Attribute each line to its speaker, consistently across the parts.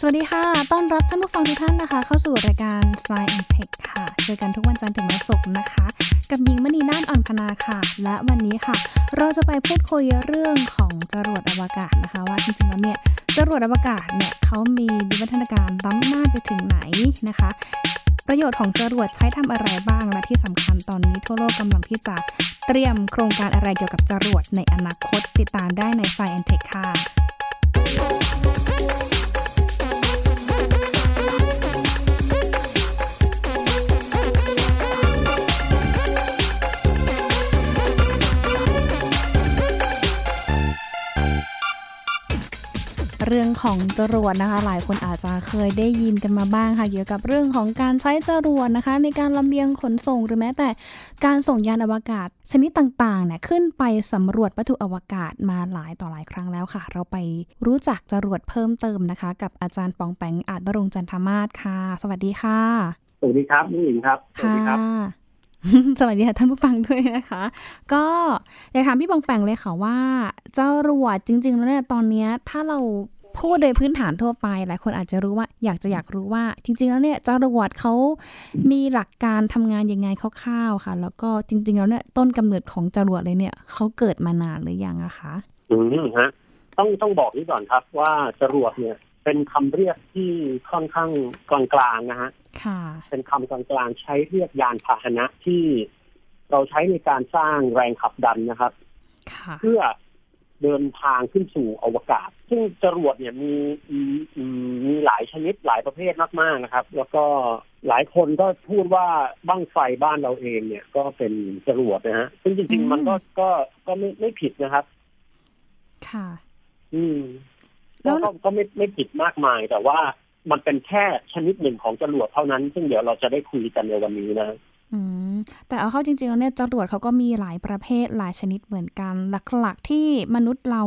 Speaker 1: สวัสดีค่ะ ต้อนรับท่านผู้ฟังทุกท่านนะคะ เข้าสู่รายการ Science and Tech ค่ะ เจอกันทุกวันจันทร์ถึงวันศุกร์นะคะ กับหญิงมณีน่าฏอ่อนพนาค่ะ และวันนี้ค่ะ เราจะไปพูดคุยเรื่องของจรวดอวกาศนะคะ ว่าจริงๆแล้วเนี่ยจรวดอวกาศเนี่ยเขามีวิวัฒนาการล้ำหน้าไปถึงไหนนะคะ ประโยชน์ของจรวดใช้ทำอะไรบ้าง และที่สำคัญตอนนี้ทั่วโลกกำลังที่จะเตรียมโครงการอะไรเกี่ยวกับจรวดในอนาคตติดตามได้ใน Science and Tech ค่ะ เรื่องของจรวดนะคะ หลายคนอาจจะเคยได้ยินกันมาบ้างค่ะ เกี่ยวกับเรื่องของการใช้จรวดนะคะ ในการลำเลียงขนส่งหรือแม้แต่การส่งยานอวกาศ ชนิดต่างๆเนี่ยขึ้นไปสำรวจวัตถุอวกาศมาหลายต่อหลายครั้งแล้วค่ะ เราไปรู้จักจรวดเพิ่มเติมนะคะ กับอาจารย์ปองแปงอาจบรงค์จันทมาศค่ะ สวัสดีค่ะ
Speaker 2: สวัสดีครับน้องหญิงครับสวัส
Speaker 1: ค่ะ
Speaker 2: ดีครับ
Speaker 1: สวัสดีค่ะท่านผู้ฟังด้วยนะคะ ก็อยากถามพี่ปองแปงเลยค่ะว่าจรวดจริงๆแล้วเนี่ยตอนเนี้ยถ้าเรา พูดโดยพื้นฐานทั่วไปหลายคนอาจจะรู้ว่าอยากจะอยากรู้ว่า จริง ๆ แล้วเนี่ยจรวดเขามีหลักการทำงานยังไงคร่าวๆค่ะ แล้วก็จริง ๆ แล้วเนี่ยต้นกำเนิดของจรวดเลยเนี่ยเขาเกิดมานานหรือยังอะคะ
Speaker 2: อืมฮะต้องต้องบอกนี้ก่อนครับว่าจรวดเนี่ยเป็นคำเรียกที่ค่อนข้างกลางๆนะฮะ
Speaker 1: ค่ะ
Speaker 2: เป็นคำกลางๆใช้เรียกยานพาหนะที่เราใช้ในการสร้างแรงขับดันนะครับ
Speaker 1: ค่ะ
Speaker 2: เพื่อ เดินทางขึ้นสู่อวกาศ ซึ่งจรวดเนี่ยมีมีมีมีหลายชนิดหลายประเภทมากๆนะครับ แล้วก็หลายคนก็พูดว่าบ้างไฟบ้านเราเองเนี่ยก็เป็นจรวดนะฮะซึ่งจริง ๆ มันก็ก็ก็ไม่ไม่ผิดนะครับ
Speaker 1: ค่ะ
Speaker 2: อืม
Speaker 1: แล้
Speaker 2: ก็
Speaker 1: ว
Speaker 2: ก็ก็ไม่ไม่ผิดมากมาย แต่ว่ามันเป็นแค่ชนิดหนึ่งของจรวดเท่านั้น ซึ่งเดี๋ยวเราจะได้คุยกันในวันนี้นะ
Speaker 1: อืมแต่เอาเข้าจริงๆแล้วเนี่ยจรวดเขาก็มีหลายประเภทหลายชนิดเหมือนกัน หลักๆที่มนุษย์เรา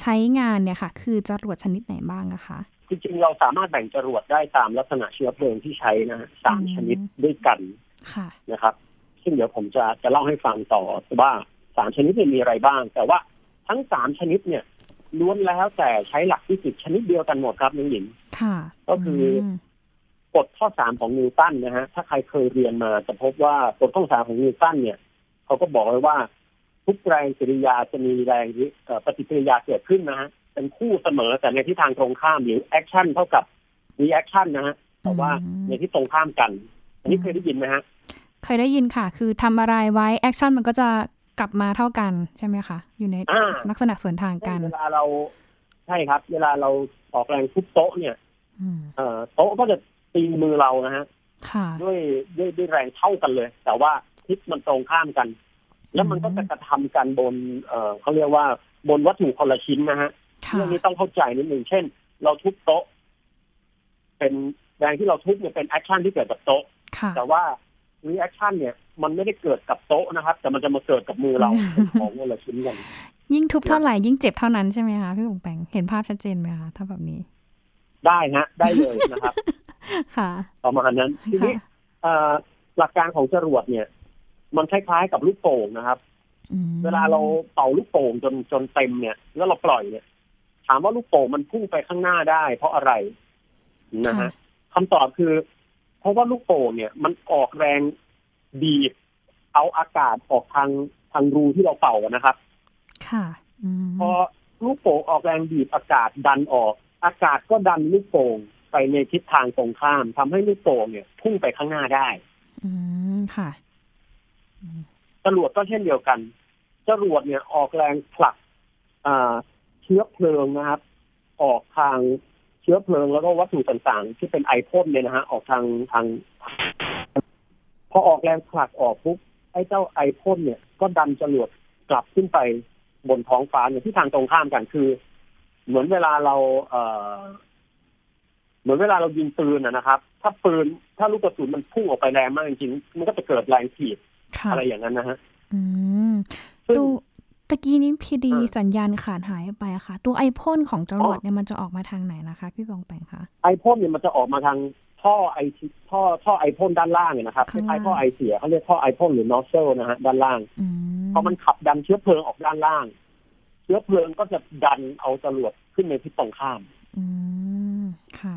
Speaker 1: ใช้งานเนี่ยค่ะ คือจรวดชนิดไหนบ้างอะคะ
Speaker 2: จริงๆเราสามารถแบ่งจรวดได้ตามลักษณะเชื้อเพลิงที่ใช้นะฮะสาม
Speaker 1: อืม
Speaker 2: ชนิดด้วยกัน
Speaker 1: ค่ะ
Speaker 2: นะครับ ซึ่งเดี๋ยวผมจะจะเล่าให้ฟังต่อว่าสามชนิดเนี่ยมีอะไรบ้าง แต่ว่าทั้งสามชนิดเนี่ยล้วนแล้วแต่ใช้หลักฟิสิกส์ชนิดเดียวกันหมดครับน้องหญิง
Speaker 1: ค่ะ
Speaker 2: ก็คืออื
Speaker 1: ม
Speaker 2: กฎข้อสามของนิวตันนะฮะถ้าใครเคยเรียนมาจะพบว่ากฎข้อสามของนิวตันเนี่ยเขาก็บอกไว้ว่า ทุกแรงปฏิกิริยาจะมีแรงเอ่อปฏิกิริยาเกิดขึ้นนะฮะเป็นคู่เสมอแต่ในทิศทางตรงข้ามหรือ action เท่ากับ reaction นะฮะแต่ว่า
Speaker 1: อืม
Speaker 2: ในที่ตรงข้ามกัน อันนี้เคยได้ยินไหมฮะ
Speaker 1: เคยได้ยินค่ะ คือทำอะไรไว้ action มันก็จะกลับมาเท่ากันใช่ไหมคะ อยู่ใน
Speaker 2: อ่า
Speaker 1: ลักษณะสวนทางกัน
Speaker 2: เวลาเราใช่ครับ เวลาเราออกแรงทุบโต๊ะเนี่ย
Speaker 1: อืม
Speaker 2: เอ่อโต๊ะก็จะ ตีมือเรานะฮะ
Speaker 1: ค่ะ
Speaker 2: ด้วยด้วยด้วยแรงเท่ากันเลย แต่ว่าทิศมันตรงข้ามกัน แล้วมันก็จะกระทำกันบนเอ่อเขาเรียกว่าบนวัตถุคนละชิ้นนะฮะ
Speaker 1: ค่ะ
Speaker 2: เรื่องนี้ต้องเข้าใจนิดหนึ่งเช่น เราทุบโต๊ะ เป็นแรงที่เราทุบเนี่ยเป็น action ที่เกิดกับโต๊ะ
Speaker 1: ค่ะ
Speaker 2: แต่ว่า reaction เนี่ยมันไม่ได้เกิดกับโต๊ะนะครับ แต่มันจะมาเกิดกับมือเราเป็นของคนละชิ้นกัน
Speaker 1: ยิ่งทุบเท่าไหร่ยิ่งเจ็บเท่านั้นใช่ไหมคะพี่ปงแปงเห็นภาพชัดเจนไหมคะถ้าแบบนี้
Speaker 2: ได้ฮะ ได้เลยนะครับ
Speaker 1: ค่ะ
Speaker 2: ประมาณนั้นทีนี้
Speaker 1: ค่ะ
Speaker 2: เอ่อหลักการของจรวดเนี่ย มันคล้ายๆกับลูกโป่งนะครับ
Speaker 1: อืม
Speaker 2: เวลาเราเป่าลูกโป่งจนจนเต็มเนี่ย แล้วเราปล่อยเนี่ย ถามว่าลูกโป่งมันพุ่งไปข้างหน้าได้ เพราะอะไรนะฮะคำตอบคือ เพราะว่าลูกโป่งเนี่ย มันออกแรงบีบเอาอากาศออกทางทางรูที่เราเป่านะครับ
Speaker 1: ค่ะอืม
Speaker 2: พอลูกโป่งออกแรงบีบอากาศดันออก อากาศก็ดันลูกโป่ง ไปในทิศทางตรงข้ามทำให้ลูกโป่งเนี่ย พุ่งไปข้างหน้าได้
Speaker 1: อืมค่ะ
Speaker 2: จรวดก็เช่นเดียวกันจรวดเนี่ยออกแรงผลักอ่าเชื้อเพลิงนะครับ ออกทางเชื้อเพลิงแล้วก็วัตถุต่างๆ ที่เป็นไอพ่นเนี่ยนะฮะออกทางทาง พอออกแรงผลักออกปุ๊บไอ้เจ้าไอพ่นเนี่ย ก็ดันจรวดกลับขึ้นไปบนท้องฟ้าเนี่ยที่ทางตรงข้ามกันคือ เหมือนเวลาเราเอ่อเห มือนเวลาเรายิงปืนนะนะครับ ถ้าปืนถ้าลูกกระสุนมันพุ่งออกไปแรงมากจริงๆมันก็จะเกิดแรงถีบ
Speaker 1: ค่ะ
Speaker 2: อะไรอย่างนั้นนะฮะ
Speaker 1: อืม
Speaker 2: ซึ่ง
Speaker 1: ตัวตะกี้นี้พีดี
Speaker 2: อ่า
Speaker 1: สัญญาณขาดหายไปอะค่ะ ตัวไอพ่นของจรวด
Speaker 2: อ๋อ
Speaker 1: เนี่ยมันจะออกมาทางไหนนะคะ พี่บองแปงคะ
Speaker 2: ไอพ่นเนี่ยมันจะออกมาทางท่อไอท่อท่อไอพ่นด้านล่างเนี่ยนะครับค
Speaker 1: ข้างล่าง
Speaker 2: ล้ายๆท่อไอเสียเขาเรียกท่อไอพ่นหรือนอสเซลนะฮะด้านล่าง
Speaker 1: อืม
Speaker 2: พอมันขับดันเชื้อเพลิงออกด้านล่าง เชื้อเพลิงก็จะดันเอาจรวดขึ้นในทิศตรงข้าม
Speaker 1: อืมค่ะ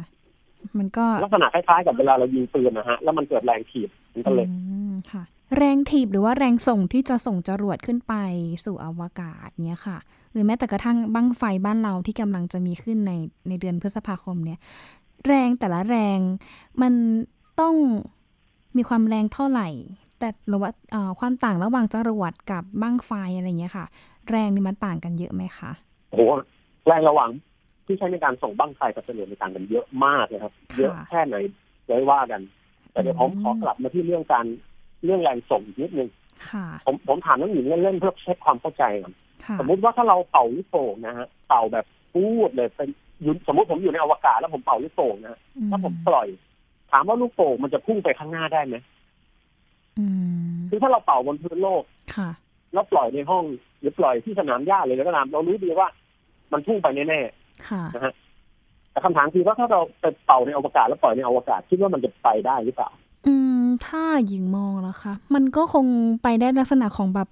Speaker 1: มันก็
Speaker 2: ลักษณะคล้ายๆกับเวลาเรายิงปืนนะฮะ แล้วมันเกิดแรงถีบมันก็เลย
Speaker 1: อืมค่ะ แรงถีบหรือว่าแรงส่งที่จะส่งจรวดขึ้นไปสู่อวกาศเนี้ยค่ะ หรือแม้แต่กระทั่งบั้งไฟบ้านเราที่กำลังจะมีขึ้นในในเดือนพฤษภาคมเนี่ย แรงแต่ละแรงมันต้องมีความแรงเท่าไหร่ แต่หรือว่าเอ่อความต่างระหว่างจรวดกับบั้งไฟอะไรเงี้ยค่ะ แรงนี่มันต่างกันเยอะไหมคะ
Speaker 2: โอ้โหแรงระหว่าง ที่ใช้ในการส่งบั้งไฟกับจรวดในต่างกันเยอะมากนะครับ
Speaker 1: ค่ะ
Speaker 2: เยอะแค่ไหนไว้ว่ากัน แต่เดี๋ยวผม
Speaker 1: อืม
Speaker 2: ขอกลับมาที่เรื่องการเรื่องแรงส่งอีกนิดนึง
Speaker 1: ค่ะ
Speaker 2: ผมผมถามน้องหญิงเล่นๆเพื่อเช็คความเข้าใจก่อน
Speaker 1: ค่ะ
Speaker 2: สมมุติว่าถ้าเราเป่าลูกโป่งนะฮะเป่าแบบพูดเลยเป็นอยู่สมมติผมอยู่ในอวกาศแล้วผมเป่าลูกโป่งนะฮะ
Speaker 1: อืม
Speaker 2: แล้วผมปล่อย ถามว่าลูกโป่งมันจะพุ่งไปข้างหน้าได้ไหม
Speaker 1: อืม
Speaker 2: คือถ้าเราเป่าบนพื้นโลก
Speaker 1: ค่ะ
Speaker 2: แล้วปล่อยในห้อง หรือปล่อยที่สนามหญ้าเลยก็ตามเรารู้ดีว่า มันพุ่งไปแน่
Speaker 1: ค่ะ
Speaker 2: ๆนะฮะแต่คำถามคือว่าถ้าเราไปเป่าในอวกาศแล้วปล่อยในอวกาศคิดว่ามันจะไปได้หรือเปล่า
Speaker 1: อืม ถ้าหญิงมองแล้วคะมันก็คงไปได้ลักษณะของแบบ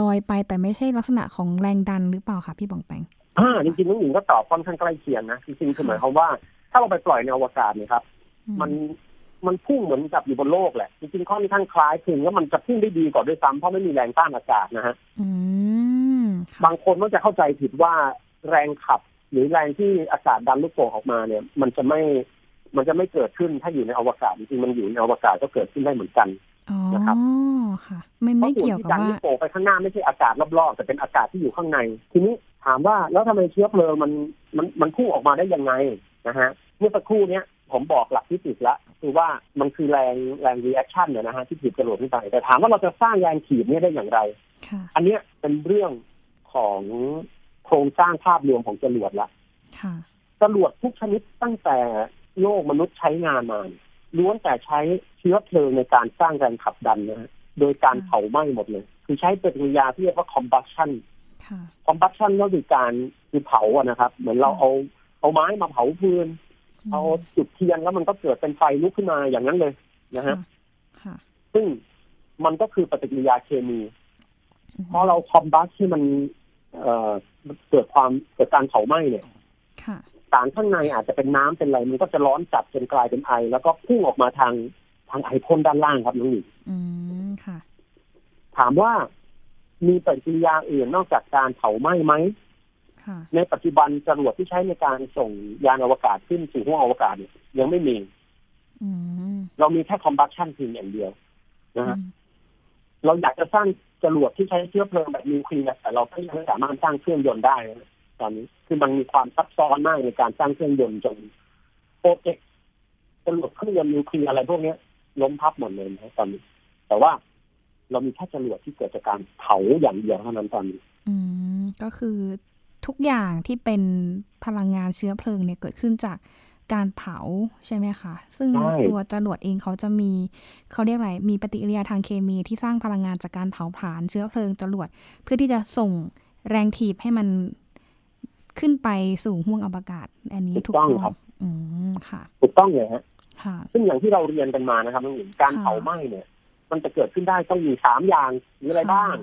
Speaker 1: ลอยๆไป แต่ไม่ใช่ลักษณะของแรงดันหรือเปล่าคะพี่บองแปง
Speaker 2: อ่าจริงๆน้องหญิงก็ตอบค่อนข้างใกล้เคียงนะจริงๆคือหมายความว่า ถ้าเราไปปล่อยในอวกาศเนี่ยครับ
Speaker 1: อื
Speaker 2: มันมันพุ่งเหมือนกับอยู่บนโลกแหละจริงๆค่อนข้างคล้ายคลึงแล้วมันจะพุ่งได้ดีกว่าด้วยซ้ำเพราะไม่มีแรงต้านอากาศนะฮะ
Speaker 1: อืมค่ะ
Speaker 2: บางคนก็จะเข้าใจผิดว่าแรงขับ หรือแรงที่อากาศดันลูกโป่งออกมาเนี่ย มันจะไม่มันจะไม่เกิดขึ้นถ้าอยู่ในอวกาศจริงๆมันอยู่ในอวกาศก็เกิดขึ้นได้เหมือนกัน
Speaker 1: อ๋อ
Speaker 2: นะครับ
Speaker 1: ค่ะไม่
Speaker 2: เพ
Speaker 1: ไม่
Speaker 2: ราะส่วน
Speaker 1: เกี่ยว
Speaker 2: ที่
Speaker 1: กับ
Speaker 2: ดัน
Speaker 1: ว่า
Speaker 2: ลูกโป่งไปข้างหน้าไม่ใช่อากาศรอบๆแต่เป็นอากาศที่อยู่ข้างใน ทีนี้ถามว่าแล้วทำไมเชื้อเพลิงมันมันมันพุ่งออกมาได้ยังไงนะฮะเมื่อสักครู่เนี้ยผมบอกหลักฟิสิกส์ละคือว่ามันคือแรงแรง reaction เนี่ยนะฮะที่ถีบจรวดขึ้นไปแต่ถามว่าเราจะสร้างแรงถีบเนี่ยได้อย่างไร
Speaker 1: ค่ะ
Speaker 2: อันเนี้ยเป็นเรื่องของ โครงสร้างภาพรวมของจรวดละ
Speaker 1: ค่ะ
Speaker 2: จรวดทุกชนิดตั้งแต่โลกมนุษย์ใช้งานมาเนี่ยล้วนแต่ใช้เชื้อเพลิงในการสร้างแรงขับดันนะฮะโดยการ
Speaker 1: ค่ะ
Speaker 2: เผาไหม้หมดเลย คือใช้ปฏิกิริยาที่เรียกว่า combustion
Speaker 1: ค่ะ
Speaker 2: combustion ก็คือการคือเผาอะนะครับ เหมือนเราเอาเอาไม้มาเผาฟืนเอาจุดเทียนแล้วมันก็เกิดเป็นไฟลุกขึ้นมาอย่างนั้นเลยนะฮะ
Speaker 1: ค่ะ
Speaker 2: ซึ่งมันก็คือปฏิกิริยาเคมี
Speaker 1: อืม
Speaker 2: พอเราคอมบัสที่มัน เอ่อเกิดความเกิดการเผาไหม้เนี่ย
Speaker 1: ค่ะ
Speaker 2: สารข้างในอาจจะเป็นน้ำเป็นอะไรมันก็จะร้อนจัดจนกลายเป็นไอ แล้วก็พุ่งออกมาทางทางไอพ่นด้านล่างครับน้องหญิง
Speaker 1: อืมค่ะ
Speaker 2: ถามว่ามีปฏิกิริยาอื่นนอกจากการเผาไหม้ไหม
Speaker 1: ค่ะ
Speaker 2: ในปัจจุบันจรวดที่ใช้ในการส่งยานอวกาศขึ้นสู่ห้วงอวกาศเนี่ยยังไม่มี
Speaker 1: อืม
Speaker 2: เรามีแค่คอมบัสชันเพียงอย่างเดียวนะฮะ
Speaker 1: อืม
Speaker 2: เราอยากจะสร้าง จรวดที่ใช้เชื้อเพลิงแบบนิวเคลียร์แต่เราก็ยังไม่สามารถสร้างเครื่องยนต์ได้ ตอนนี้คือมันมีความซับซ้อนมากในการสร้างเครื่องยนต์จนโปรเจกต์จรวดเครื่องยนต์นิวเคลียร์อะไรพวกนี้ล้มพับหมดเลยนะตอนนี้ แต่ว่าเรามีแค่จรวดที่เกิดจากการเผาอย่างเดียวเท่านั้นตอนนี้
Speaker 1: อืมก็คือทุกอย่างที่เป็นพลังงานเชื้อเพลิงเนี่ยเกิดขึ้นจาก การเผาใช่ไหมคะ ซึ่ง
Speaker 2: ใช่
Speaker 1: ตัวจรวดเองเขาจะมีเขาเรียกอะไร มีปฏิกิริยาทางเคมีที่สร้างพลังงานจากการเผาผลาญเชื้อเพลิงจรวด เพื่อที่จะส่งแรงถีบให้มันขึ้นไปสู่ห้วงอวกาศ อันนี้ถูกต้องอืมค่ะ
Speaker 2: ถูกต้องเลยฮะ
Speaker 1: ค่ะ
Speaker 2: ซึ่งอย่างที่เราเรียนกันมานะครับน้องหญิงการ
Speaker 1: ค่ะ
Speaker 2: เผาไหม้เนี่ย มันจะเกิดขึ้นได้ต้องมีสามอย่างหรืออะไรบ้าง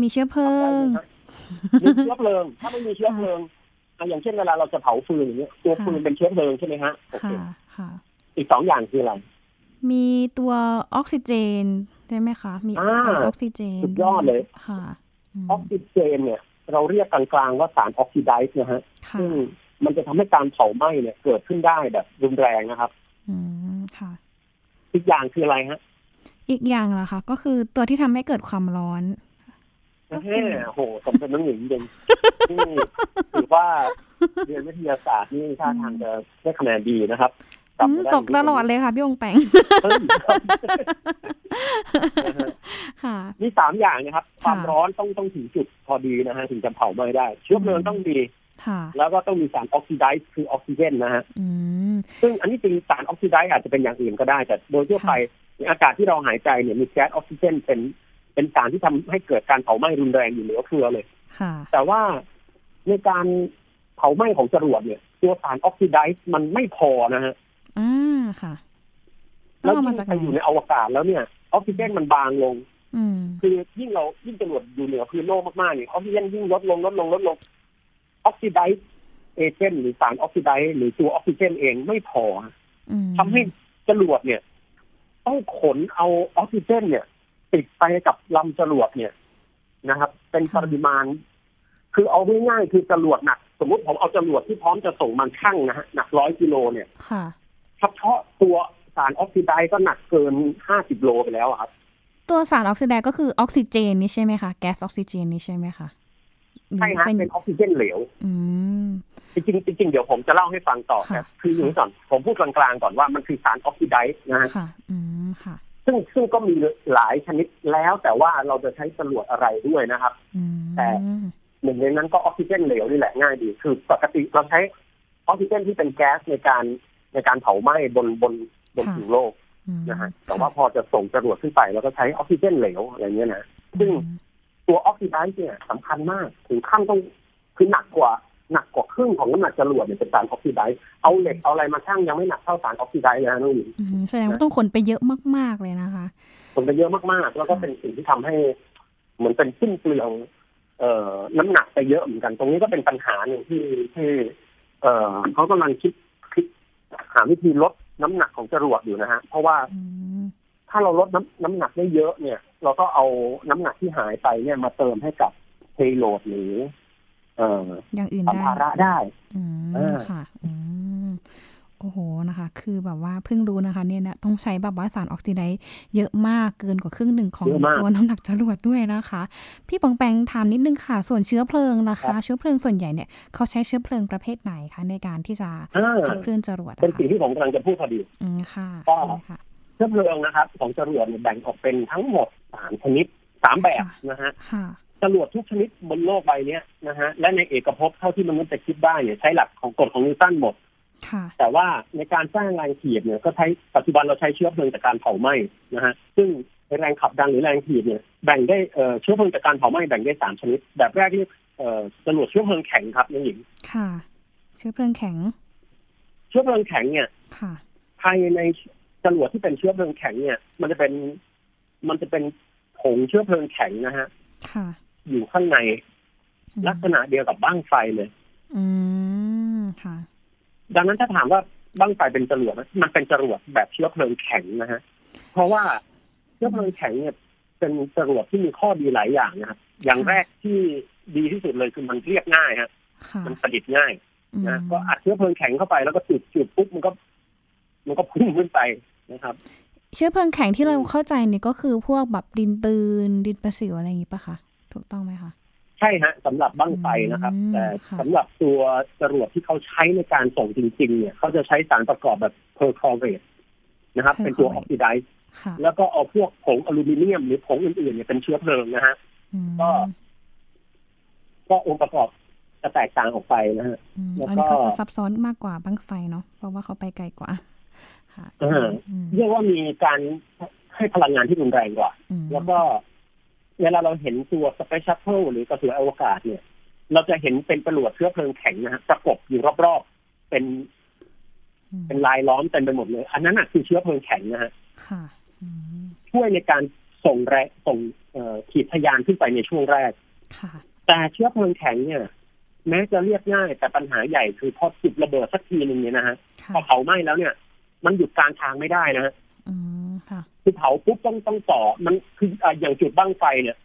Speaker 1: มีเชื้อเพลิง
Speaker 2: มีเชื้อเพลิง ถ้าไม่มีเชื้อเพลิง อะอย่างเช่นเวลาเราจะเผาฟืนอย่างเงี้ยตัว
Speaker 1: ค่ะ
Speaker 2: ฟืนเป็นเชื้อเพลิงใช่ไหมฮะโอเค
Speaker 1: ค่ะค่ะ
Speaker 2: อีกสองอย่างคืออะไร
Speaker 1: มีตัวออกซิเจนใช่ไหมคะ มี
Speaker 2: อ่า
Speaker 1: ออกซิเจน
Speaker 2: สุดยอดเลย
Speaker 1: ค่ะม
Speaker 2: ออกซิเจนเนี่ย เราเรียกกลางๆว่าสารออกซิไดซ์นะฮะ
Speaker 1: ค่ะ
Speaker 2: ซึ่งมันจะทำให้การเผาไหม้เนี่ยเกิดขึ้นได้แบบรุนแรงนะครับ
Speaker 1: อืมค่ะ
Speaker 2: อีกอย่างคืออะไรฮะ
Speaker 1: อีกอย่างล่ะคะก็คือตัวที่ทำให้เกิดความร้อน ก็คือ
Speaker 2: แฮ่โอ้โหสมเป็นน้องหญิงจริงนี่ถือว่าเรียนวิทยาศาสตร์นี่ท่าทางจะได้คะแนนดีนะครับ
Speaker 1: อืม
Speaker 2: มาได้
Speaker 1: ตกตลอดเลยค่ะ พี่องแปง
Speaker 2: เฮ้ยนะฮะ
Speaker 1: ค่ะ
Speaker 2: มีสามอย่างนะครับ ความ
Speaker 1: ค่ะ
Speaker 2: ร้อนต้องต้องถึงจุดพอดีนะฮะถึงจะเผาไหม้ได้ เชื้อเพลิงต้องดี
Speaker 1: ค่ะ
Speaker 2: แล้วก็ต้องมีสารออกซิไดซ์คือออกซิเจนนะฮะ
Speaker 1: อืม
Speaker 2: ซึ่งอันนี้จริงสารออกซิไดซ์อาจจะเป็นอย่างอื่นก็ได้ แต่โดยทั่วไปในอากาศที่เราหายใจเนี่ยมีแก๊สออกซิเจนเป็น เป็นสารที่ทำให้เกิดการเผาไหม้รุนแรงอยู่เหนือเฟือเลย
Speaker 1: ค่ะ
Speaker 2: แต่ว่าในการเผาไหม้ของจรวดเนี่ย ตัวสารออกซิไดซ์มันไม่พอนะฮะ
Speaker 1: อ่าค่ะต้อ
Speaker 2: แล้
Speaker 1: ง
Speaker 2: ว
Speaker 1: เอา
Speaker 2: ยิ่
Speaker 1: มางจากไห
Speaker 2: ไป
Speaker 1: น
Speaker 2: อยู่ในอวกาศแล้วเนี่ยออกซิเจนมันบางลง
Speaker 1: อืม
Speaker 2: คือยิ่งเรายิ่งจรวดอยู่เหนือพื้นโลกมากๆเนี่ยออกซิเจนยิ่งลดลงลดลงลดลงออกซิไดซ์เอเจนต์หรือสารออกซิไดซ์หรือตัวออกซิเจนเองไม่พอ
Speaker 1: อืม
Speaker 2: ทำให้จรวดเนี่ย ต้องขนเอาออกซิเจน เนี่ย ติดไปกับลำจรวดเนี่ยนะครับ เป็นปริมาณ คือเอาง่ายๆคือจรวดหนัก สมมติผมเอาจรวดที่พร้อมจะส่งมันชั่งนะฮะหนักร้อยกิโลเนี่ย
Speaker 1: ค่ะ
Speaker 2: เฉพาะตัวสารออกซิไดซ์ก็หนักเกินห้าสิบโลไปแล้วอะครับ
Speaker 1: ตัวสารออกซิไดซ์ก็คือออกซิเจนนี่ใช่ไหมคะ แก๊สออกซิเจนนี่ใช่ไหมคะหรือ
Speaker 2: ใช่ฮะ
Speaker 1: เป็น
Speaker 2: เป็นออกซิเจนเหลว
Speaker 1: อืม
Speaker 2: จริงๆจริงๆเดี๋ยวผมจะเล่าให้ฟังต่อ
Speaker 1: ค่ะ
Speaker 2: แต่คืออย่างนี้ก่อนผมพูดกลางๆก่อนว่ามันคือสารออกซิไดซ์นะฮะ
Speaker 1: ค่ะ อืมค่ะ
Speaker 2: ซึ่งซึ่งก็มีหลายชนิดแล้ว แต่ว่าเราจะใช้จรวดอะไรด้วยนะครับ
Speaker 1: อืม
Speaker 2: แต่หนึ่งในนั้นก็ออกซิเจนเหลวนี่แหละง่ายดี คือปกติเราใช้ออกซิเจนที่เป็นแก๊สในการในการเผาไหม้บนบนบนผิวโลก
Speaker 1: อืม
Speaker 2: นะฮะแต่ว่าพอจะส่งจรวดขึ้นไปเราก็ใช้ออกซิเจนเหลวอะไรเงี้ยนะซึ่งตัวออกซิไดซ์เนี่ยสำคัญมาก ถึงขั้นต้องคือหนักกว่า หนักกว่าครึ่งของน้ำหนักจรวดเนี่ยเป็นสารออกซิไดซ์เอาเหล็กเอาอะไรมาชั่งยังไม่หนักเท่าสารออกซิไดซ์เลยนะน้องหญิง
Speaker 1: อืมแสดงว่าต้องขนไปเยอะมากๆเลยนะคะ
Speaker 2: มันไปเยอะมากๆ แล้วก็เป็นสิ่งที่ทำให้ เหมือนเป็นสิ้นเปลืองเอ่อน้ำหนักไปเยอะเหมือนกัน ตรงนี้ก็เป็นปัญหาหนึ่งที่ที่ เอ่อเขากำลังคิดคิดหาวิธีลดน้ำหนักของจรวดอยู่นะฮะ เพราะว่า
Speaker 1: อืม
Speaker 2: ถ้าเราลดน้ำน้ำหนักได้เยอะเนี่ย เราก็เอาน้ำหนักที่หายไปเนี่ยมาเติมให้กับเ a โ l o ดหรือ เอ่อ
Speaker 1: อย่างอื่น
Speaker 2: สัม
Speaker 1: ได้
Speaker 2: ภาระได้
Speaker 1: อืม
Speaker 2: เออ
Speaker 1: ค่ะอืมโอ้โหนะคะ คือแบบว่าเพิ่งรู้นะคะ เนี่ยนะต้องใช้แบบว่าสารออกซิไดซ์เยอะมากเกินกว่าครึ่งหนึ่งของ
Speaker 2: เยอะมาก
Speaker 1: ตัวน้ำหนักจรวดด้วยนะคะ พี่ปองแปงถามนิดนึงค่ะ ส่วนเชื้อเพลิงนะ
Speaker 2: ครั
Speaker 1: คะ
Speaker 2: บ
Speaker 1: เชื้อเพลิงส่วนใหญ่เนี่ยเขาใช้เชื้อเพลิงประเภทไหนคะในการที่จะ
Speaker 2: อ่า
Speaker 1: ขับเคลื่อนจรวด
Speaker 2: เป็น
Speaker 1: อะ
Speaker 2: สิ่ง
Speaker 1: คะ
Speaker 2: ที่ผมกำลังจะพูดพอดี
Speaker 1: อืมค่ะ
Speaker 2: ก็
Speaker 1: ใช่ไหมค่ะ
Speaker 2: เชื้อเพลิงนะครับ ของจรวดเนี่ยแบ่งออกเป็นทั้งหมดสามชนิดสามแบบนะฮะ
Speaker 1: ค่ะ
Speaker 2: จรวดทุกชนิดบนโลกใบเนี้ยนะฮะและในเอกภพเท่าที่มนุษย์จะคิดได้เนี่ยใช้หลักของกฎของนิวตันหมด
Speaker 1: ค่ะ
Speaker 2: แต่ว่าในการสร้างแรงถีบเนี่ยก็ใช้ปัจจุบันเราใช้เชื้อเพลิงจากการเผาไหม้นะฮะซึ่งแรงขับดันหรือแรงถีบเนี่ยแบ่งได้เอ่อเชื้อเพลิงจากการเผาไหม้แบ่งได้สามชนิด แบบแรกที่เอ่อจรวดเชื้อเพลิงแข็งครับน้องหญิง
Speaker 1: ค่ะ เชื้อเพลิงแข็ง
Speaker 2: เชื้อเพลิงแข็งเนี่ย
Speaker 1: ค่ะ
Speaker 2: ภายในจรวดที่เป็นเชื้อเพลิงแข็งเนี่ย มันจะเป็นมันจะเป็นผงเชื้อเพลิงแข็งนะฮะ
Speaker 1: ค่ะ
Speaker 2: อยู่ข้างใน
Speaker 1: อืม
Speaker 2: ลักษณะเดียวกับบ้างไฟเลย
Speaker 1: อืมค่ะ
Speaker 2: ดังนั้นถ้าถามว่าบ้างไฟเป็นจรวดไหมมันเป็นจรวดแบบเชื้อเพลิงแข็งนะฮะ เพราะว่าเชื้อเพลิงแข็งเนี่ย เป็นจรวดที่มีข้อดีหลายอย่างนะครับ อย่างแรกที่ดีที่สุดเลยคือมันเรียบง่ายฮะ
Speaker 1: ค่ะ
Speaker 2: มันประดิษฐ์ง่าย
Speaker 1: อืม
Speaker 2: นะก็อัดเชื้อเพลิงแข็งเข้าไปแล้วก็จุดจุดปุ๊บมันก็ มันก็พุ่งขึ้นไปนะครับ
Speaker 1: เชื้อเพลิงแข็งที่เราเข้าใจเนี่ยก็คือพวกแบบดินปืดินประสิวอะไรอย่างงี้ปะคะ ถูกต้องไหมคะ
Speaker 2: ใช่ฮะสำหรับบั้งไฟนะครับ
Speaker 1: อืม
Speaker 2: แต่
Speaker 1: ค่ะ
Speaker 2: สำหรับตัวจรวดที่เขาใช้ในการส่งจริง ๆ เนี่ยเขาจะใช้สารประกอบแบบเพอร์คลอเรตนะครับ เป็นตัว oxidize
Speaker 1: ค่ะ
Speaker 2: แล้วก็เอาพวกผงอลูมิเนียมหรือผงอื่นๆเนี่ยเป็นเชื้อเพลิงนะฮะ
Speaker 1: อืม
Speaker 2: ก็ก็องค์ประกอบจะแตกต่างออกไปนะฮะ
Speaker 1: อืม
Speaker 2: แล้วก็
Speaker 1: อันนี้เขาจะซับซ้อนมากกว่าบั้งไฟเนาะเพราะว่าเขาไปไกลกว่าค่ะ
Speaker 2: อ่า
Speaker 1: อืม
Speaker 2: เรียกว่ามีการให้พลังงานที่รุนแรงกว่า
Speaker 1: อืม
Speaker 2: แล้วก็ เวลาเราเห็นตัว space shuttle หรือกระสวยอวกาศเนี่ย เราจะเห็นเป็นจรวดเชื้อเพลิงแข็งนะฮะประกบอยู่รอบๆเป็น
Speaker 1: อืม
Speaker 2: เป็นรายล้อมเต็มไปหมดเลย อันนั้นน่ะคือเชื้อเพลิงแข็งนะฮะ
Speaker 1: ค่ะอืม
Speaker 2: ช่วยในการส่งแรงส่งเอ่อขีดทะยานขึ้นไปในช่วงแรก
Speaker 1: ค่ะ
Speaker 2: แต่เชื้อเพลิงแข็งเนี่ย แม้จะเรียบง่าย แต่ปัญหาใหญ่คือพอจุดระเบิดสักทีหนึ่งเนี่ยนะฮะ
Speaker 1: ค่ะ
Speaker 2: พอเผาไหม้แล้วเนี่ย มันหยุดกลารทางไม่ได้นะฮะ
Speaker 1: อืม ค่ะ
Speaker 2: คือเผาปุ๊บต้องต้องต่อมันคืออะอย่างจุดบั้งไฟเนี่ย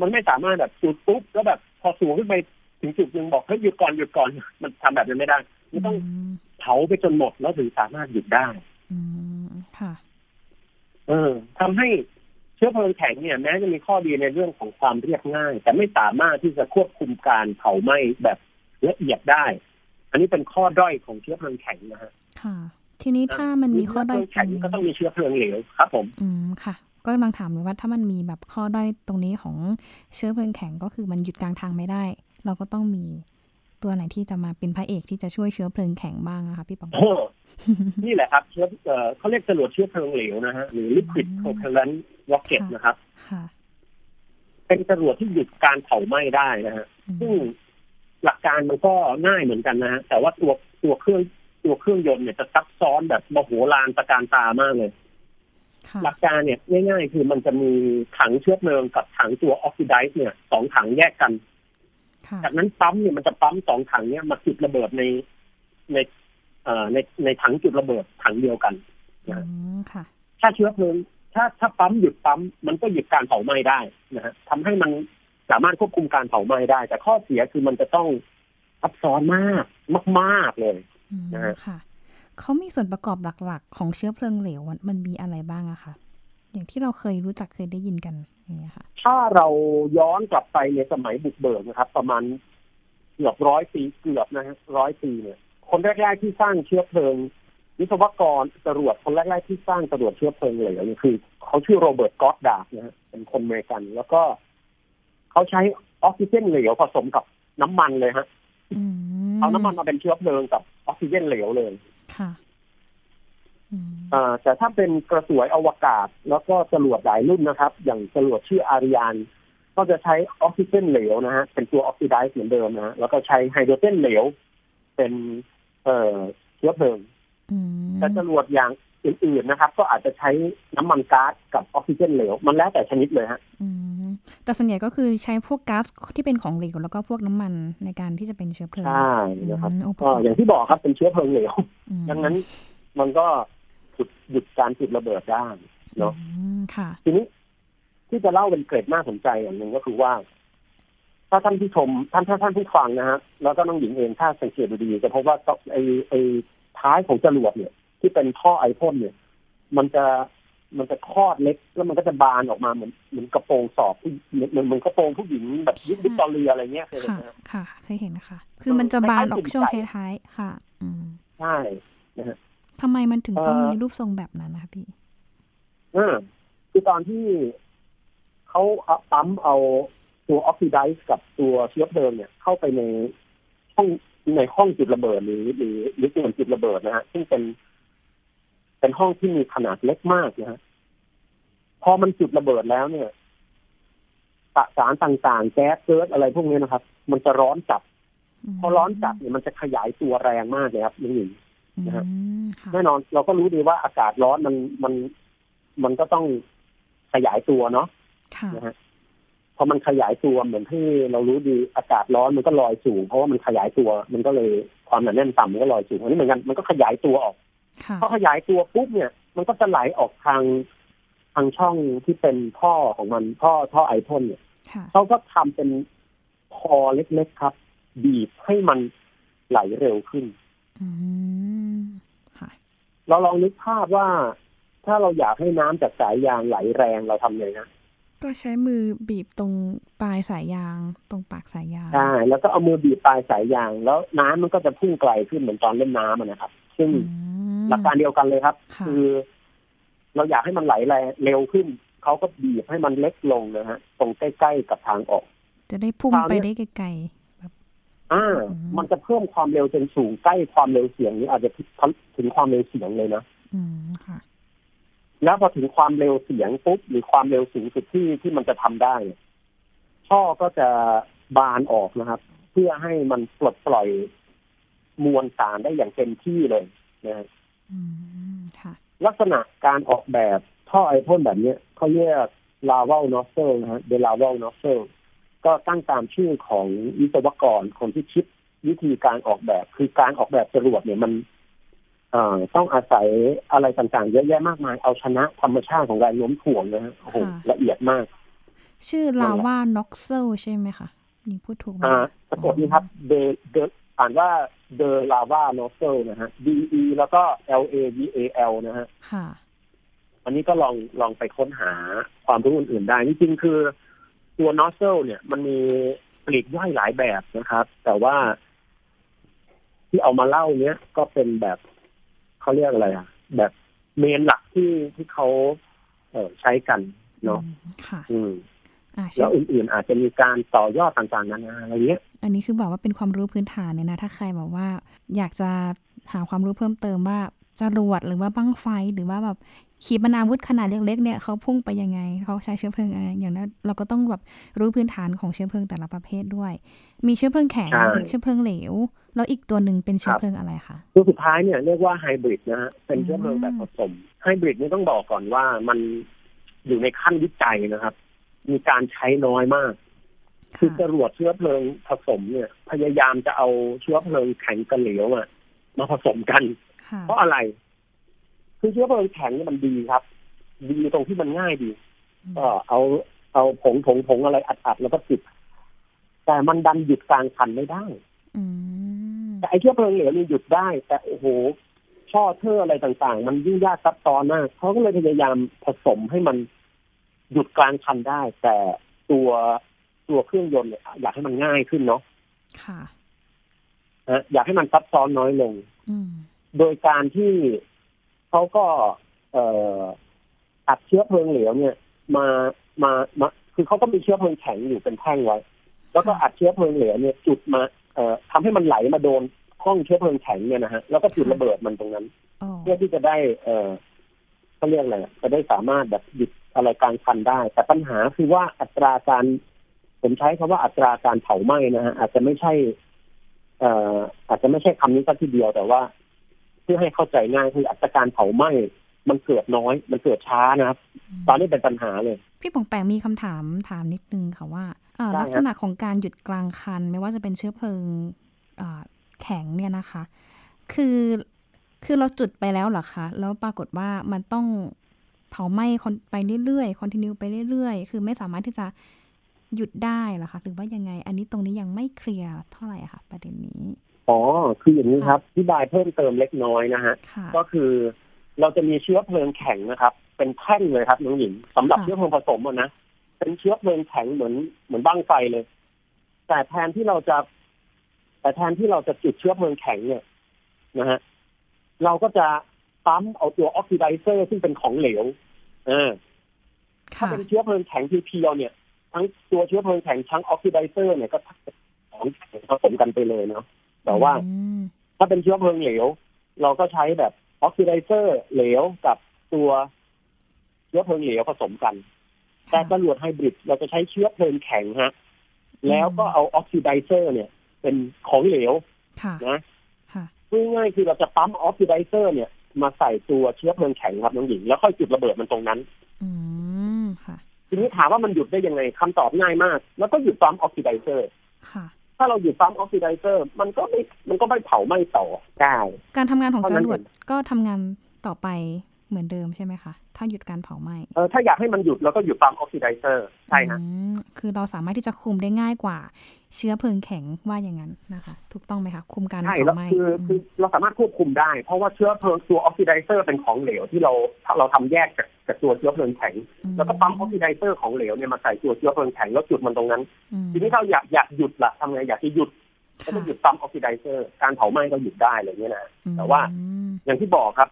Speaker 2: มันไม่สามารถแบบจุดปุ๊บแล้วแบบพอสูงขึ้นไปถึงจุดหนึ่งบอกเฮ้ยหยุดก่อนหยุดก่อนมันทำแบบนั้นไม่ได้มันต้อง
Speaker 1: ม
Speaker 2: เผาไปจนหมดแล้วถึงสามารถหยุดได้
Speaker 1: อืมค่ะ
Speaker 2: เออทำให้เชื้อเพลิงแข็งเนี่ย แม้จะมีข้อดีในเรื่องของความเรียบง่าย แต่ไม่สามารถที่จะควบคุมการเผาไหม้แบบละเอียดได้ อันนี้เป็นข้อด้อยของเชื้อเพลิงแข็งนะฮะ
Speaker 1: ค่ะ ทีนี้ถ้ามันมีข้อด้อย
Speaker 2: เชื้อเพลิงแข็ง
Speaker 1: ตรงนี้
Speaker 2: ก็ต้องมีเชื้อเพลิงเหลวครับ ผม
Speaker 1: อืมค่ะ ก็กำลังถามเลยว่าถ้ามันมีแบบข้อด้อยตรงนี้ของเชื้อเพลิงแข็งก็คือมันหยุดกลางทางไม่ได้ เราก็ต้องมีตัวไหนที่จะมาเป็นพระเอกที่จะช่วยเชื้อเพลิงแข็งบ้างนะคะพี่ปอง
Speaker 2: โอ้นี่แหละครับเชื้อเอ่อเขาเรียกจรวดเชื้อเพลิงเหลวนะฮะหรือ liquid
Speaker 1: อืม
Speaker 2: propellant rocket
Speaker 1: ค่ะ
Speaker 2: นะครับ
Speaker 1: ค่ะ
Speaker 2: เป็นจรวดที่หยุดการเผาไหม้ได้นะฮะ
Speaker 1: อืม
Speaker 2: ซึ่งหลักการมันก็ง่ายเหมือนกันนะฮะแต่ว่าตัวตัวเครื่อง ตัวเครื่องยนต์เนี่ยจะซับซ้อนแบบมโหฬารตะการตามากเลย
Speaker 1: ค่ะ
Speaker 2: หลักการเนี่ยง่ายๆ คือมันจะมีถังเชื้อเพลิงกับถังตัวออกซิไดซ์เนี่ยสองถังแยกกัน
Speaker 1: ค่ะ
Speaker 2: จากนั้นปั๊มเนี่ยมันจะปั๊มสองถังเนี่ยมาจุดระเบิดในในเอ่อในในถังจุดระเบิดถังเดียวกัน
Speaker 1: อืมค่ะ
Speaker 2: ถ้าเชื้อเพลิงถ้าถ้าปั๊มหยุดปั๊มมันก็หยุดการเผาไหม้ได้นะฮะทำให้มันสามารถควบคุมการเผาไหม้ได้ แต่ข้อเสียคือมันจะต้องซับซ้อนมากมาก ๆ เลย
Speaker 1: อืม
Speaker 2: นะฮะ
Speaker 1: ค่ะเขามีส่วนประกอบหลักๆ ของเชื้อเพลิงเหลวมันมันมีอะไรบ้างอะคะอย่างที่เราเคยรู้จักเคยได้ยินกันอย่างเงี้ยค่ะ
Speaker 2: ถ้าเราย้อนกลับไปในสมัยบุกเบิกนะครับ ประมาณเกือบร้อยปีเกือบนะฮะร้อยปีเนี่ย คนแรกๆที่สร้างเชื้อเพลิงวิศวกรจรวดคนแรกๆที่สร้างจรวดเชื้อเพลิงเหลวเนี่ยคือเขาชื่อโรเบิร์ต ก็อดดาร์ดนะฮะเป็นคนอเมริกัน แล้วก็เขาใช้ออกซิเจนเหลวผสมกับน้ำมันเลยฮะ
Speaker 1: อืม
Speaker 2: เอาน้ำมันมาเป็นเชื้อเพลิงกับออกซิเจนเหลวเลย
Speaker 1: ค่ะอืม
Speaker 2: อ่าแต่ถ้าเป็นกระสวยอวกาศ แล้วก็จรวดหลายรุ่นนะครับ อย่างจรวดชื่อ Ariane ก็จะใช้ออกซิเจนเหลวนะฮะเป็นตัว oxidize เหมือนเดิมนะฮะแล้วก็ใช้ไฮโดรเจนเหลว เป็นเอ่อเชื้อเพลิง
Speaker 1: อืม
Speaker 2: แต่จรวดอย่าง อื่นๆนะครับ ก็อาจจะใช้น้ำมันก๊าซกับออกซิเจนเหลว มันแล้วแต่ชนิดเลยฮะ
Speaker 1: อืมแต่ส่วนใหญ่ก็คือใช้พวกก๊าซที่เป็นของเหลวแล้วก็พวกน้ำมันในการที่จะเป็นเชื้อเพลิง
Speaker 2: ใช่นะครับ
Speaker 1: อืมองค์ประ
Speaker 2: ก็
Speaker 1: กอบ
Speaker 2: อย่างที่บอกครับเป็นเชื้อเพลิงเหลว
Speaker 1: อืม
Speaker 2: ดังนั้นมันก็หยุดหยุดการจุดระเบิดได้เนาะ
Speaker 1: อืมค่ะ
Speaker 2: ทีนี้ที่จะเล่าเป็นเกร็ดน่าสนใจอย่างหนึ่งก็คือว่า ถ้าท่านผู้ชมท่านถ้าท่านผู้ฟังนะฮะแล้วก็น้องหญิงเองถ้าสังเกตดูดีจะพบว่าไอ้ไอ้ท้ายของจรวดเนี่ย ที่เป็นท่อไอพ่นเนี่ย มันจะมันจะคลอดเล็ก แล้วมันก็จะบานออกมาเหมือนเหมือนกระโปรงสอบผู้เหมือนเหมือนเหมือนกระโปรงผู้หญิงแบบยุควิกตอเรียอะไรเงี้ยเคยเห็น
Speaker 1: ค่ะ
Speaker 2: ไหมฮะ
Speaker 1: ค่ะเคยเห็นนะคะคือมันจะบานออกช่วงท้ายๆค่ะ อืม
Speaker 2: ใช่นะฮะ
Speaker 1: ทำไมมันถึงต้อง
Speaker 2: เอ่อ
Speaker 1: มีรูปทรงแบบนั้นนะคะพี่
Speaker 2: อ่าคือตอนที่เขาเอาปั๊มเอาตัวออกซิไดซ์กับตัวเชื้อเพลิงเนี่ย เข้าไปในห้องในห้องจุดระเบิดหรือหรือหรือส่วนจุดระเบิดนะฮะซึ่งเป็น เป็นห้องที่มีขนาดเล็กมากนะฮะพอมันจุดระเบิดแล้วเนี่ยสสารต่างๆ แก๊สเกิร์อะไรพวกนี้นะครับ มันจะร้อนจัดพอร้อนจัดเนี่ยมันจะขยายตัวแรงมากเลยครับน้องหญิงนะฮะ
Speaker 1: อืมค่ะ
Speaker 2: แน่นอนเราก็รู้ดีว่าอากาศร้อนมันมันมันก็ต้องขยายตัวเนาะ
Speaker 1: ค่ะ
Speaker 2: นะฮะพอมันขยายตัวเหมือนที่เรารู้ดีอากาศร้อนมันก็ลอยสูง เพราะว่ามันขยายตัว มันก็เลยความหนาแน่นต่ำมันก็ลอยสูงอันนี้เหมือนกันมันก็ขยายตัวออก
Speaker 1: ค่ะ
Speaker 2: พอขยายตัวปุ๊บเนี่ย มันก็จะไหลออกทางทางช่องที่เป็นท่อของมันท่อท่อไอพ่นเนี่ย
Speaker 1: ค่ะ
Speaker 2: เขาก็ทำเป็นคอเล็กๆครับ บีบให้มันไหลเร็วขึ้น
Speaker 1: อืมค่ะ
Speaker 2: เราลองนึกภาพว่า ถ้าเราอยากให้น้ำจากสายยางไหลแรงเราทำไงนะ
Speaker 1: ก็ใช้มือบีบตรงปลายสายยาง ตรงปากสายยาง
Speaker 2: ใช่แล้วก็เอามือบีบปลายสายยาง แล้วน้ำมันก็จะพุ่งไกลขึ้นเหมือนตอนเล่นน้ำอะนะครับ ซึ่ง
Speaker 1: อืม
Speaker 2: หลักการเดียวกันเลยครับ
Speaker 1: ค่ะ
Speaker 2: คือเราอยากให้มันไหลแรงเร็วขึ้น เขาก็บีบให้มันเล็กลงนะฮะ ตรงใกล้ๆกับทางออก
Speaker 1: จะได้พุ่ง
Speaker 2: คราว
Speaker 1: ไป
Speaker 2: เนี้ย
Speaker 1: ได้ไกล
Speaker 2: อ่า
Speaker 1: อืม
Speaker 2: มันจะเพิ่มความเร็วจนสูงใกล้ความเร็วเสียงนี้อาจจะถึงความเร็วเสียงเลยนะ
Speaker 1: ๆอืมค่ะ
Speaker 2: แล้วพอถึงความเร็วเสียงปุ๊บหรือความเร็วสูงสุดที่ที่มันจะทำได้เนี่ยท่อก็จะบานออกนะครับ เพื่อให้มันปลดปล่อยมวลสารได้อย่างเต็มที่เลยนะฮะ
Speaker 1: อืมค่ะ
Speaker 2: ลักษณะการออกแบบท่อไอพ่นแบบเนี้ยเขาเรียก laval nozzle นะฮะ the laval nozzle ก็ตั้งตามชื่อของวิศวกรคนที่คิดวิธีการออกแบบ คือการออกแบบจรวดเนี่ยมันเอ่อต้องอาศัยอะไรต่างๆ เยอะแยะมากมาย เอาชนะธรรมชาติของแรงโน้มถ่วงนะฮะโอ้โห
Speaker 1: ค่ะ
Speaker 2: ละเอียดมาก
Speaker 1: ชื่อ
Speaker 2: นั่นแห
Speaker 1: ลา
Speaker 2: ละ
Speaker 1: ว่าน็อกเซลใช่ไหมคะนี่พูดถูกไหม
Speaker 2: อ่าสะกดนี้ครับ the the อ่านว่า the lava nozzle นะฮะ D E แล้วก็ L A V A L นะฮะ
Speaker 1: ค่ะ
Speaker 2: อันนี้ก็ลองลองไปค้นหาความรู้อื่นๆได้ จริงๆคือตัว nozzle เนี่ย มันมีปลีกย่อยหลายแบบนะครับ แต่ว่า ที่เอามาเล่าเนี้ยก็เป็นแบบเขาเรียกอะไรอะแบบเมนหลักที่ที่เขาเออใช้กันเนาะ
Speaker 1: อืมค่ะ
Speaker 2: อืม
Speaker 1: อ่าใช่
Speaker 2: แล้วอื่นๆ อาจจะมีการต่อยอดต่างๆ นานาอะไรเงี้ย
Speaker 1: อันนี้คือแบบว่าเป็นความรู้พื้นฐานเนี่ยนะ ถ้าใครแบบว่า อยากจะหาความรู้เพิ่มเติมว่าจรวดหรือว่าบั้งไฟหรือว่าแบบขีปนาวุธขนาดเล็กๆเนี่ยเขาพุ่งไปยังไงเขาใช้เชื้อเพลิงอะไรอย่างนั้นเราก็ต้องแบบรู้พื้นฐานของเชื้อเพลิงแต่ละประเภทด้วย มีเชื้อเพลิงแข็ง
Speaker 2: ใช่
Speaker 1: เชื้อเพลิงเหลว แล้วอีกตัวหนึ่งเป็นเชื้อ
Speaker 2: ครับ
Speaker 1: เพลิงอะไรคะ
Speaker 2: ตัวสุดท้ายเนี่ยเรียกว่าไฮบริดนะฮะเป็นเชื้อเพลิง
Speaker 1: อืม
Speaker 2: แบบผสมไฮบริดนี่ต้องบอกก่อนว่ามันอยู่ในขั้นวิจัยนะครับ มีการใช้น้อยมาก คือจรวดเชื้อเพลิงผสมเนี่ย พยายามจะเอาเชื้อเพลิงแข็งกับเหลวอะมาผสมกัน
Speaker 1: ค่ะ
Speaker 2: เพราะอะไร คือเชื้อเพลิงแข็งเนี่ยมันดีครับ ดีตรงที่มันง่ายดีก็เอาเอาผงผงผงอะไรอัดๆแล้วก็จุดแต่มันดันหยุดกลางคันไม่ได้
Speaker 1: อืม
Speaker 2: แต่ไอ้เชื้อเพลิงเหลวนี่หยุดได้ แต่โอ้โหช่อเทออะไรต่างๆ มันยุ่งยากซับซ้อนมากเขาก็เลยพยายามผสมให้มัน หยุดกลางคันได้ แต่ตัวตัวเครื่องยนต์เนี่ยอยากให้มันง่ายขึ้นเนาะ
Speaker 1: ค่ะ
Speaker 2: นะอยากให้มันซับซ้อนน้อยลง
Speaker 1: อืม
Speaker 2: โดยการที่เขาก็ เอ่ออัดเชื้อเพลิงเหลวเนี่ย มามามา คือเขาก็มีเชื้อเพลิงแข็งอยู่เป็นแท่งไว้ แล้วก็อัดเชื้อเพลิงเหลวเนี่ย จุดมา เอ่อทำให้มันไหลมาโดนห้องเชื้อเพลิงแข็งเนี่ยนะฮะแล้วก็จุดระเบิดมันตรงนั้น
Speaker 1: อ๋อ
Speaker 2: เพื่อที่จะได้ เอ่อเขาเรียกอะไรอะจะได้สามารถแบบหยุด อะไรกลางคันได้ แต่ปัญหาคือว่าอัตราการ ผมใช้คำว่าอัตราการเผาไหม้นะฮะอาจจะไม่ใช่ เอ่อ อาจจะไม่ใช่คำนี้สักทีเดียวแต่ว่า เพื่อให้เข้าใจง่ายคืออัตราการเผาไหม้มันเกิดน้อย มันเกิดช้านะครับ ตอนนี้เป็นปัญหาเลย
Speaker 1: พี่ปองแปงมีคำถามถามนิดนึงค่ะว่าเอ่อ
Speaker 2: ได้ครับ
Speaker 1: ลักษณะของการหยุดกลางคัน ไม่ว่าจะเป็นเชื้อเพลิงอ่าแข็งเนี่ยนะคะ คือคือเราจุดไปแล้วเหรอคะ แล้วปรากฏว่ามันต้อง เผาไหม้คนไปเรื่อยๆคอนติเนียไปเรื่อยๆ คือไม่สามารถที่จะหยุดได้เหรอคะหรือว่ายังไง อันนี้ตรงนี้ยังไม่เคลียร์เท่าไหร่อะค่ะ ประเด็นนี้
Speaker 2: อ๋อ คืออย่างนี้ครับอธิบายเพิ่มเติมเล็กน้อยนะฮะ
Speaker 1: ค่ะ
Speaker 2: ก็คือเราจะมีเชื้อเพลิงแข็งนะครับ เป็นแท่งเลยครับน้องหญิงสำหรับ
Speaker 1: ค่ะ
Speaker 2: เชื้อเพลิงผสมอะนะ เป็นเชื้อเพลิงแข็งเหมือนเหมือนบั้งไฟเลย แต่แทนที่เราจะ แต่แทนที่เราจะจุดเชื้อเพลิงแข็งเนี่ยนะฮะ เราก็จะ ปั๊มเอาตัว oxidizer ซึ่งเป็นของเหลวเออถ้า
Speaker 1: ค่ะ
Speaker 2: เป็นเชื้อเพลิงแข็งเพียวๆเนี่ย ทั้งตัวเชื้อเพลิงแข็งทั้ง oxidizer เนี่ยก็ของแข็งผสมกันไปเลยเนาะแต่ว่า
Speaker 1: อืม
Speaker 2: ถ้าเป็นเชื้อเพลิงเหลว เราก็ใช้แบบ oxidizer เหลวกับตัวเชื้อเพลิงเหลวผสมกัน แต่จรวดไฮบริดเราจะใช้เชื้อเพลิงแข็งฮะ แล้วก็เอา oxidizer เนี่ย เป็นของเหลว
Speaker 1: ค่ะ
Speaker 2: นะ
Speaker 1: ค่ะ
Speaker 2: พูดง่ายๆคือเราจะปั๊ม oxidizer เนี่ย มาใส่ตัวเชื้อเพลิงแข็งครับน้องหญิง แล้วค่อยจุดระเบิดมันตรงนั้น
Speaker 1: อืมค่ะ
Speaker 2: ทีนี้ถามว่ามันหยุดได้ยังไงคำตอบง่ายมาก แล้วก็หยุดปั๊ม oxidizer
Speaker 1: ค่ะ
Speaker 2: ถ้าเราหยุดปั๊ม oxidizer มันก็ไม่มันก็ไม่เผาไหม้ต่อได้
Speaker 1: การทำงานของ
Speaker 2: ตัว
Speaker 1: จรวดนั้น
Speaker 2: เอง
Speaker 1: ก็ทำงานต่อไป เหมือนเดิมใช่ไหมคะ ถ้าหยุดการเผาไหม้
Speaker 2: เออถ้าอยากให้มันหยุดเราก็หยุดปั๊ม oxidizerใช่ฮะ
Speaker 1: อืมคือเราสามารถที่จะคุมได้ง่ายกว่า เชื้อเพลิงแข็งว่าอย่างนั้นนะคะ ถูกต้องไหมคะ ใช่แล้วคุมการเผาไหม้
Speaker 2: คือคือเราสามารถควบคุมได้ เพราะว่าเชื้อเพลิงตัว oxidizer เป็นของเหลวที่เราถ้าเราทำแยกจากจากตัวเชื้อเพลิงแข็ง แล้วก็ปั๊ม oxidizer ของเหลวเนี่ยมาใส่ตัวเชื้อเพลิงแข็งแล้วจุดมันตรงนั้น
Speaker 1: อืม
Speaker 2: ทีนี้ถ้าเราอยากอยากหยุดล่ะทำไงอยากจะหยุดก็
Speaker 1: ค่ะ
Speaker 2: ต้องหยุดปั๊มออกซิไดเซอร์ การเผาไหม้ก็หยุดได้อะไรอย่างเงี้ยนะแต่ว่า
Speaker 1: อืม
Speaker 2: อย่างที่บอกครับ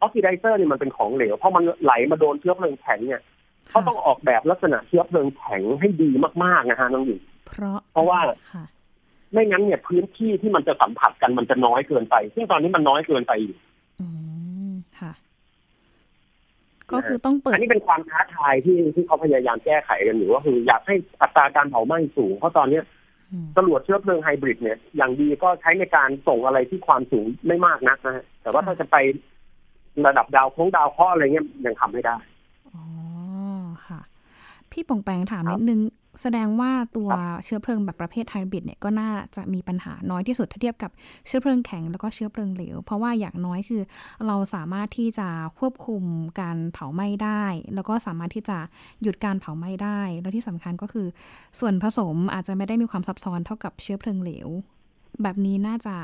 Speaker 2: ออกซิไดเซอร์เนี่ยมันเป็นของเหลวเพราะมันไหลมาโดนเชื้อเพลิงแข็งเนี่ยเขาต้องออกแบบลักษณะเชื้อเพลิงแข็งให้ดีมากๆนะฮะน้องหญิง
Speaker 1: เพราะ
Speaker 2: เพราะว่า
Speaker 1: ค่ะ
Speaker 2: ไม่งั้นเนี่ยพื้นที่ที่มันจะสัมผัสกันมันจะน้อยเกินไป ซึ่งตอนนี้มันน้อยเกินไปอยู่
Speaker 1: อืมค่ะ ก็คือต้องเปิด
Speaker 2: อันนี้เป็นความท้าทายที่ที่เขาพยายามแก้ไขกันอยู่ก็คือ อยากให้อัตราการเผาไหม้สูง เพราะตอนเนี้ย
Speaker 1: อืม
Speaker 2: จรวดเชื้อเพลิงไฮบริดเนี่ย อย่างดีก็ใช้ในการส่งอะไรที่ความสูงไม่มากนักนะฮะแต่ว่าถ้าจะไป ระดับดาวโค้งดาวเคราะห์อะไรเงี้ยยังทำไม่ได้
Speaker 1: อ๋อค่ะ พี่ปองแปงถาม
Speaker 2: ครับ
Speaker 1: นิดนึง แสดงว่าตัว
Speaker 2: ครับ
Speaker 1: เชื้อเพลิงแบบประเภทไฮบริดเนี่ยก็น่าจะมีปัญหาน้อยที่สุดถ้าเทียบกับเชื้อเพลิงแข็งแล้วก็เชื้อเพลิงเหลว เพราะว่าอย่างน้อยคือ เราสามารถที่จะควบคุมการเผาไหม้ได้ แล้วก็สามารถที่จะหยุดการเผาไหม้ได้ แล้วที่สำคัญก็คือ ส่วนผสมอาจจะไม่ได้มีความซับซ้อนเท่ากับเชื้อเพลิงเหลว แบบนี้น่าจะ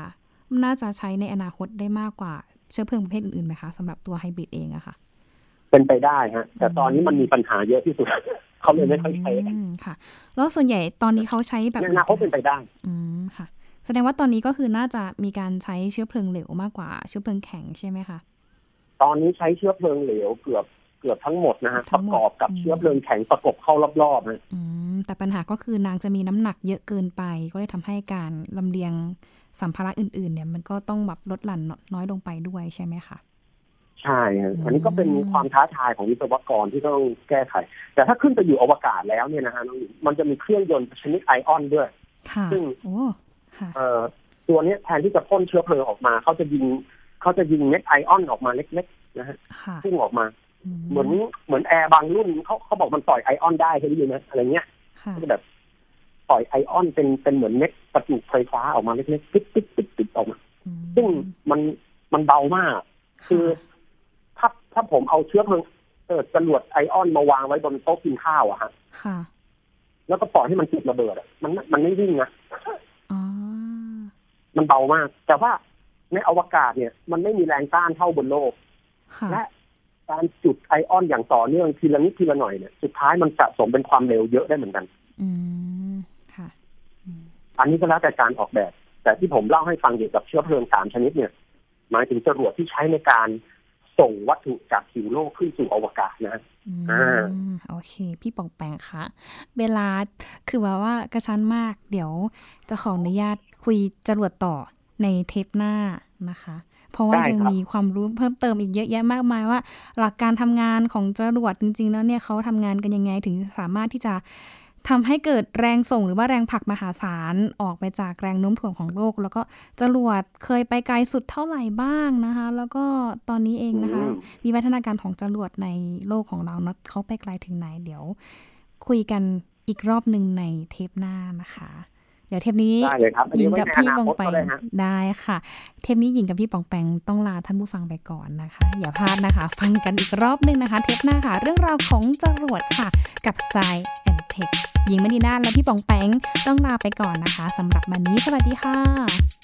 Speaker 1: น่าจะใช้ในอนาคตได้มากกว่า เชื้อเพลิงประเภทอื่นๆไหมคะสำหรับตัวไฮบริดเองอะค่ะ
Speaker 2: เป็นไปได้ฮะ แต่ตอนนี้มันมีปัญหาเยอะที่สุดเขาเลยไม่ค่อยใช้กัน
Speaker 1: อืมค่ะ แล้วส่วนใหญ่ตอนนี้เขาใช้แบบ
Speaker 2: ในอนาคตเป็นไปได้
Speaker 1: อืมค่ะ แสดงว่าตอนนี้ก็คือน่าจะมีการใช้เชื้อเพลิงเหลวมากกว่าเชื้อเพลิงแข็งใช่ไหมคะ
Speaker 2: ตอนนี้ใช้เชื้อเพลิงเหลวเกือบเกือบทั้งหมดนะฮะ
Speaker 1: ทั้
Speaker 2: ป
Speaker 1: ง
Speaker 2: ระ
Speaker 1: หมด
Speaker 2: กอบกับ
Speaker 1: อืม
Speaker 2: เชื้อเพลิงแข็งประกบเข้ารอบๆฮะ
Speaker 1: อืม แต่ปัญหาก็คือนางจะมีน้ำหนักเยอะเกินไป ก็เลยทำให้การลำเลียงสัมภาระอื่น ๆ เนี่ย มันก็ต้องแบบลดหลั่นน้อยลงไปด้วยใช่ไหมคะ
Speaker 2: ใช่ฮะ
Speaker 1: อืม
Speaker 2: อันนี้ก็เป็นความท้าทายของวิศวกรที่ต้องแก้ไข แต่ถ้าขึ้นไปอยู่อวกาศแล้วเนี่ยนะฮะน้องหญิงมันจะมีเครื่องยนต์ชนิดไอออนด้วย
Speaker 1: ค่ะ
Speaker 2: ซึ่ง
Speaker 1: โอ้ค่ะ
Speaker 2: เอ่อตัวเนี้ยแทนที่จะพ่นเชื้อเพลิงออกมา เขาจะยิงเขาจะยิงเม็ดไอออนออกมาเล็กๆนะฮะ
Speaker 1: ค่ะ
Speaker 2: พุ่งออกมา เหมือนเหมือนแอร์บางรุ่นเขาเขาบอกมันปล่อยไอออนได้เคยได้ยินไหมอะไรเงี้ย
Speaker 1: ค่ะ
Speaker 2: ก็จะแบบปล่อยไอออนเป็นเป็นเหมือนเม็ดประจุไฟฟ้าออกมาเล็กๆติ๊กติ๊กติ๊กติ๊กออกมา ซึ่งมันมันเบามาก คือถ้าถ้าผมเอาเชื้อเพลิงเออจรวดไอออนมาวางไว้บนโต๊ะกินข้าวอะฮะ
Speaker 1: ค่ะ
Speaker 2: แล้วก็ปล่อยให้มันจุดระเบิดอะมันมันไม่วิ่งนะ
Speaker 1: อ๋อ
Speaker 2: มันเบามาก แต่ว่าในอวกาศเนี่ย มันไม่มีแรงต้านเท่าบนโลก
Speaker 1: ค่ะ
Speaker 2: และ การจุดไอออนอย่างต่อเนื่องทีละนิดทีละหน่อยเนี่ยสุดท้ายมันสะสมเป็นความเร็วเยอะได้เหมือนกัน
Speaker 1: อืมค่ะ
Speaker 2: อันนี้ก็แล้วแต่การออกแบบ แต่ที่ผมเล่าให้ฟังเกี่ยวกับเชื้อเพลิงสามชนิดเนี่ย หมายถึงจรวดที่ใช้ในการส่งวัตถุจากผิวโลกขึ้นสู่อวกาศนะ
Speaker 1: อืม
Speaker 2: อ่า
Speaker 1: โอเค พี่ปองแปงคะเวลาคือแบบว่ากระชั้นมาก เดี๋ยวจะขออนุญาตคุยจรวดต่อในเทปหน้านะคะ เพราะว่ายังมีความรู้เพิ่มเติมอีกเยอะแยะมากมายว่า หลักการทำงานของจรวดจริง ๆ แล้วเนี่ยเขาทำงานกันยังไงถึงสามารถที่จะทำให้เกิดแรงส่งหรือว่าแรงผลักมหาศาลออกไปจากแรงโน้มถ่วงของโลก แล้วก็จรวดเคยไปไกลสุดเท่าไหร่บ้างนะคะ แล้วก็ตอนนี้เองนะคะ
Speaker 2: อืม
Speaker 1: วิวัฒนาการของจรวดในโลกของเราเนาะเขาไปไกลถึงไหนเดี๋ยว คุยกันอีกรอบหนึ่งในเทปหน้านะคะ เดี๋ยวเทปนี้
Speaker 2: ได้เลยครับอัน
Speaker 1: หญิ
Speaker 2: นี้
Speaker 1: ง
Speaker 2: ไว้
Speaker 1: กับ
Speaker 2: ในอ
Speaker 1: พี่
Speaker 2: นา
Speaker 1: ปอง
Speaker 2: คต
Speaker 1: แป
Speaker 2: ก็
Speaker 1: ง
Speaker 2: ได้ฮะ
Speaker 1: ได้ค่ะ เทปนี้หญิงกับพี่ปองแปงต้องลาท่านผู้ฟังไปก่อนนะคะ อย่าพลาดนะคะ ฟังกันอีกรอบหนึ่งนะคะ เทปหน้าค่ะ เรื่องราวของจรวดค่ะ กับ s ซแอนเทคหญิงมณีนาฏและพี่ปองแปงต้องลาไปก่อนนะคะสำหรับวันนี้สวัสดีค่ะ